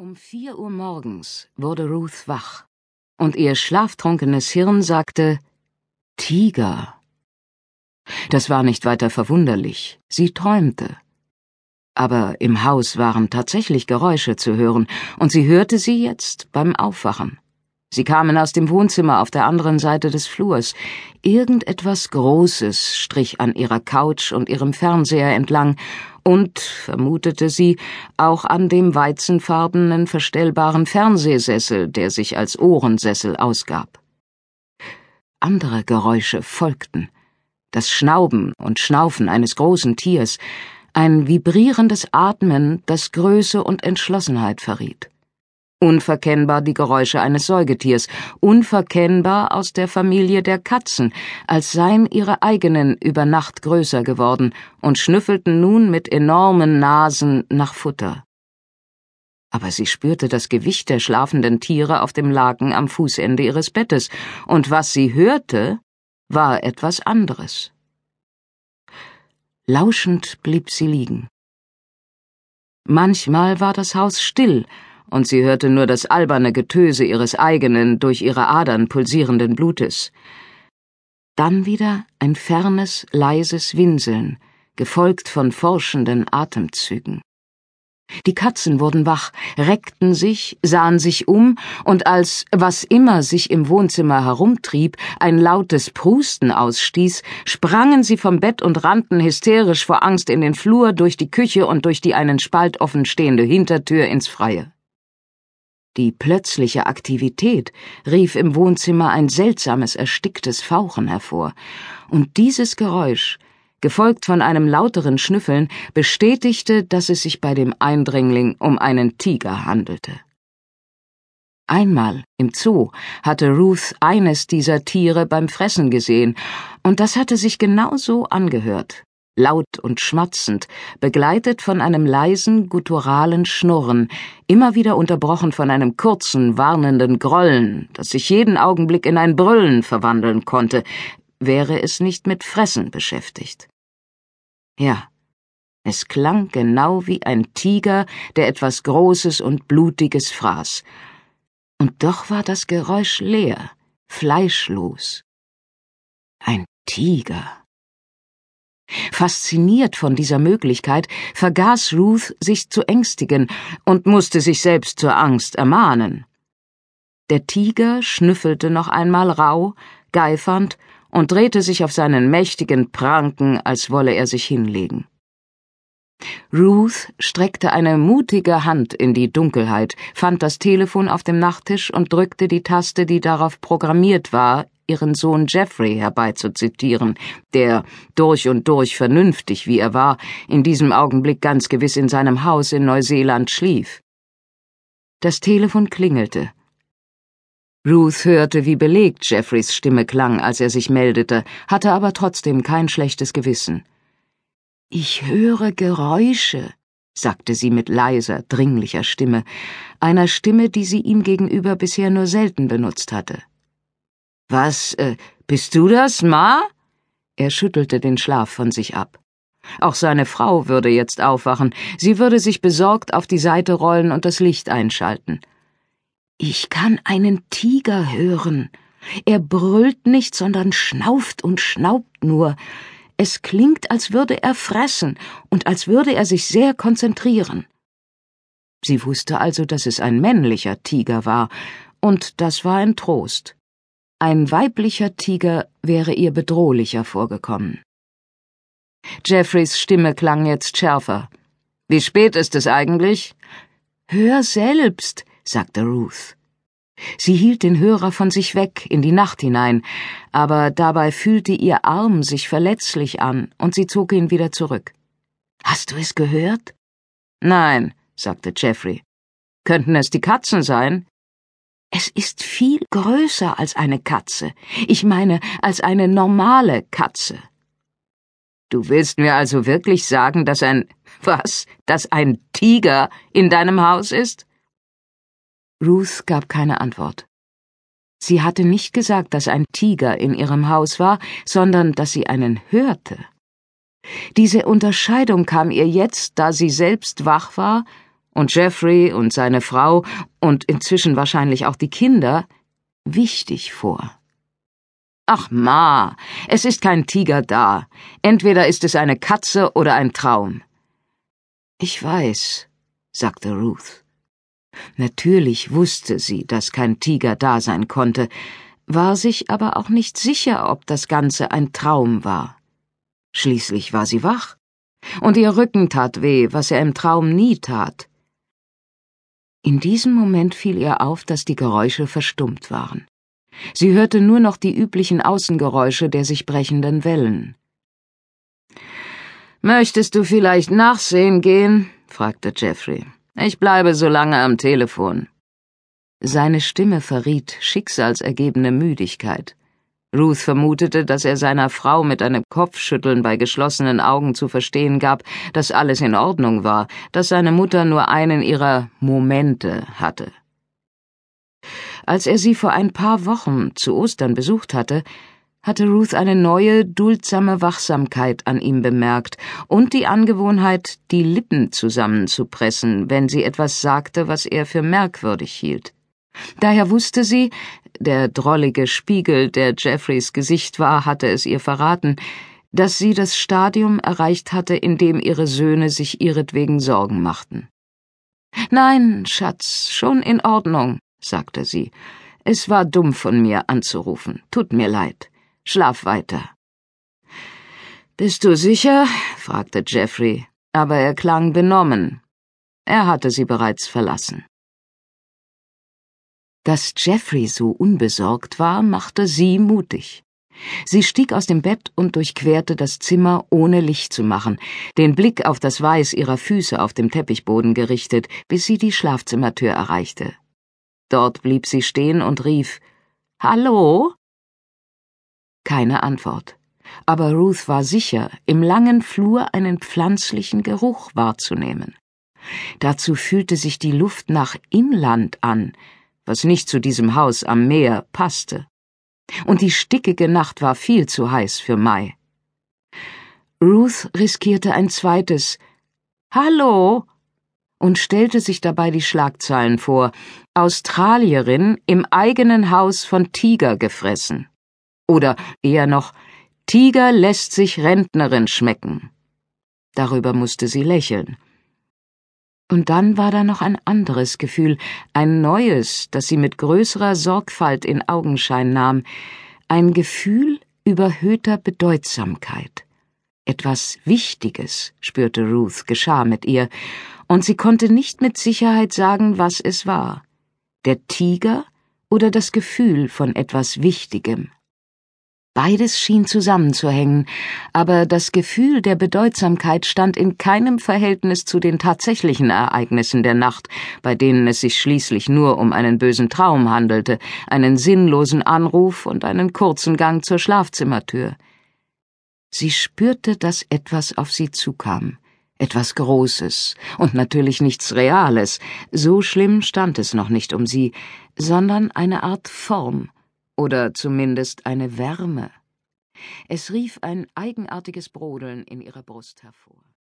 Um vier Uhr morgens wurde Ruth wach, und ihr schlaftrunkenes Hirn sagte Tiger. Das war nicht weiter verwunderlich, sie träumte. Aber im Haus waren tatsächlich Geräusche zu hören, und sie hörte sie jetzt beim Aufwachen. Sie kamen aus dem Wohnzimmer auf der anderen Seite des Flurs. Irgendetwas Großes strich an ihrer Couch und ihrem Fernseher entlang, und, vermutete sie, auch an dem weizenfarbenen verstellbaren Fernsehsessel, der sich als Ohrensessel ausgab. Andere Geräusche folgten. Das Schnauben und Schnaufen eines großen Tiers, ein vibrierendes Atmen, das Größe und Entschlossenheit verriet. Unverkennbar die Geräusche eines Säugetiers, unverkennbar aus der Familie der Katzen, als seien ihre eigenen über Nacht größer geworden und schnüffelten nun mit enormen Nasen nach Futter. Aber sie spürte das Gewicht der schlafenden Tiere auf dem Laken am Fußende ihres Bettes, und was sie hörte, war etwas anderes. Lauschend blieb sie liegen. Manchmal war das Haus still, und sie hörte nur das alberne Getöse ihres eigenen, durch ihre Adern pulsierenden Blutes. Dann wieder ein fernes, leises Winseln, gefolgt von forschenden Atemzügen. Die Katzen wurden wach, reckten sich, sahen sich um, und als was immer sich im Wohnzimmer herumtrieb, ein lautes Prusten ausstieß, sprangen sie vom Bett und rannten hysterisch vor Angst in den Flur, durch die Küche und durch die einen Spalt offen stehende Hintertür ins Freie. Die plötzliche Aktivität rief im Wohnzimmer ein seltsames, ersticktes Fauchen hervor, und dieses Geräusch, gefolgt von einem lauteren Schnüffeln, bestätigte, dass es sich bei dem Eindringling um einen Tiger handelte. Einmal im Zoo hatte Ruth eines dieser Tiere beim Fressen gesehen, und das hatte sich genau so angehört, laut und schmatzend, begleitet von einem leisen, gutturalen Schnurren, immer wieder unterbrochen von einem kurzen, warnenden Grollen, das sich jeden Augenblick in ein Brüllen verwandeln konnte, wäre es nicht mit Fressen beschäftigt. Ja, es klang genau wie ein Tiger, der etwas Großes und Blutiges fraß. Und doch war das Geräusch leer, fleischlos. Ein Tiger. Fasziniert von dieser Möglichkeit, vergaß Ruth, sich zu ängstigen und musste sich selbst zur Angst ermahnen. Der Tiger schnüffelte noch einmal rau, geifernd und drehte sich auf seinen mächtigen Pranken, als wolle er sich hinlegen. Ruth streckte eine mutige Hand in die Dunkelheit, fand das Telefon auf dem Nachttisch und drückte die Taste, die darauf programmiert war, ihren Sohn Jeffrey herbeizuzitieren, der, durch und durch vernünftig wie er war, in diesem Augenblick ganz gewiss in seinem Haus in Neuseeland schlief. Das Telefon klingelte. Ruth hörte, wie belegt Jeffreys Stimme klang, als er sich meldete, hatte aber trotzdem kein schlechtes Gewissen. Ich höre Geräusche, sagte sie mit leiser, dringlicher Stimme, einer Stimme, die sie ihm gegenüber bisher nur selten benutzt hatte. Was, äh, bist du das, Ma? Er schüttelte den Schlaf von sich ab. Auch seine Frau würde jetzt aufwachen, sie würde sich besorgt auf die Seite rollen und das Licht einschalten. Ich kann einen Tiger hören. Er brüllt nicht, sondern schnauft und schnaubt nur. Es klingt, als würde er fressen und als würde er sich sehr konzentrieren. Sie wusste also, dass es ein männlicher Tiger war, und das war ein Trost. Ein weiblicher Tiger wäre ihr bedrohlicher vorgekommen. Jeffreys Stimme klang jetzt schärfer. Wie spät ist es eigentlich? Hör selbst, sagte Ruth. Sie hielt den Hörer von sich weg in die Nacht hinein, aber dabei fühlte ihr Arm sich verletzlich an, und sie zog ihn wieder zurück. Hast du es gehört? Nein, sagte Jeffrey. Könnten es die Katzen sein? Es ist viel größer als eine Katze. Ich meine, als eine normale Katze. Du willst mir also wirklich sagen, dass ein was, dass ein Tiger in deinem Haus ist? Ruth gab keine Antwort. Sie hatte nicht gesagt, dass ein Tiger in ihrem Haus war, sondern dass sie einen hörte. Diese Unterscheidung kam ihr jetzt, da sie selbst wach war und Jeffrey und seine Frau und inzwischen wahrscheinlich auch die Kinder wichtig vor. Ach Ma, es ist kein Tiger da. Entweder ist es eine Katze oder ein Traum. Ich weiß, sagte Ruth. Natürlich wusste sie, dass kein Tiger da sein konnte, war sich aber auch nicht sicher, ob das Ganze ein Traum war. Schließlich war sie wach, und ihr Rücken tat weh, was er im Traum nie tat. In diesem Moment fiel ihr auf, dass die Geräusche verstummt waren. Sie hörte nur noch die üblichen Außengeräusche der sich brechenden Wellen. Möchtest du vielleicht nachsehen gehen? fragte Jeffrey. Ich bleibe so lange am Telefon. Seine Stimme verriet schicksalsergebene Müdigkeit. Ruth vermutete, dass er seiner Frau mit einem Kopfschütteln bei geschlossenen Augen zu verstehen gab, dass alles in Ordnung war, dass seine Mutter nur einen ihrer Momente hatte. Als er sie vor ein paar Wochen zu Ostern besucht hatte, hatte Ruth eine neue, duldsame Wachsamkeit an ihm bemerkt und die Angewohnheit, die Lippen zusammenzupressen, wenn sie etwas sagte, was er für merkwürdig hielt. Daher wusste sie, der drollige Spiegel, der Jeffreys Gesicht war, hatte es ihr verraten, dass sie das Stadium erreicht hatte, in dem ihre Söhne sich ihretwegen Sorgen machten. Nein, Schatz, schon in Ordnung, sagte sie. Es war dumm von mir anzurufen. Tut mir leid. Schlaf weiter. Bist du sicher? fragte Jeffrey, aber er klang benommen. Er hatte sie bereits verlassen. Dass Jeffrey so unbesorgt war, machte sie mutig. Sie stieg aus dem Bett und durchquerte das Zimmer, ohne Licht zu machen, den Blick auf das Weiß ihrer Füße auf dem Teppichboden gerichtet, bis sie die Schlafzimmertür erreichte. Dort blieb sie stehen und rief Hallo? Keine Antwort. Aber Ruth war sicher, im langen Flur einen pflanzlichen Geruch wahrzunehmen. Dazu fühlte sich die Luft nach Inland an, was nicht zu diesem Haus am Meer passte. Und die stickige Nacht war viel zu heiß für Mai. Ruth riskierte ein zweites Hallo und stellte sich dabei die Schlagzeilen vor Australierin im eigenen Haus von Tiger gefressen. Oder eher noch, Tiger lässt sich Rentnerin schmecken. Darüber musste sie lächeln. Und dann war da noch ein anderes Gefühl, ein neues, das sie mit größerer Sorgfalt in Augenschein nahm, ein Gefühl überhöhter Bedeutsamkeit. Etwas Wichtiges, spürte Ruth, geschah mit ihr, und sie konnte nicht mit Sicherheit sagen, was es war. Der Tiger oder das Gefühl von etwas Wichtigem. Beides schien zusammenzuhängen, aber das Gefühl der Bedeutsamkeit stand in keinem Verhältnis zu den tatsächlichen Ereignissen der Nacht, bei denen es sich schließlich nur um einen bösen Traum handelte, einen sinnlosen Anruf und einen kurzen Gang zur Schlafzimmertür. Sie spürte, dass etwas auf sie zukam, etwas Großes und natürlich nichts Reales, so schlimm stand es noch nicht um sie, sondern eine Art Form, oder zumindest eine Wärme. Es rief ein eigenartiges Brodeln in ihrer Brust hervor.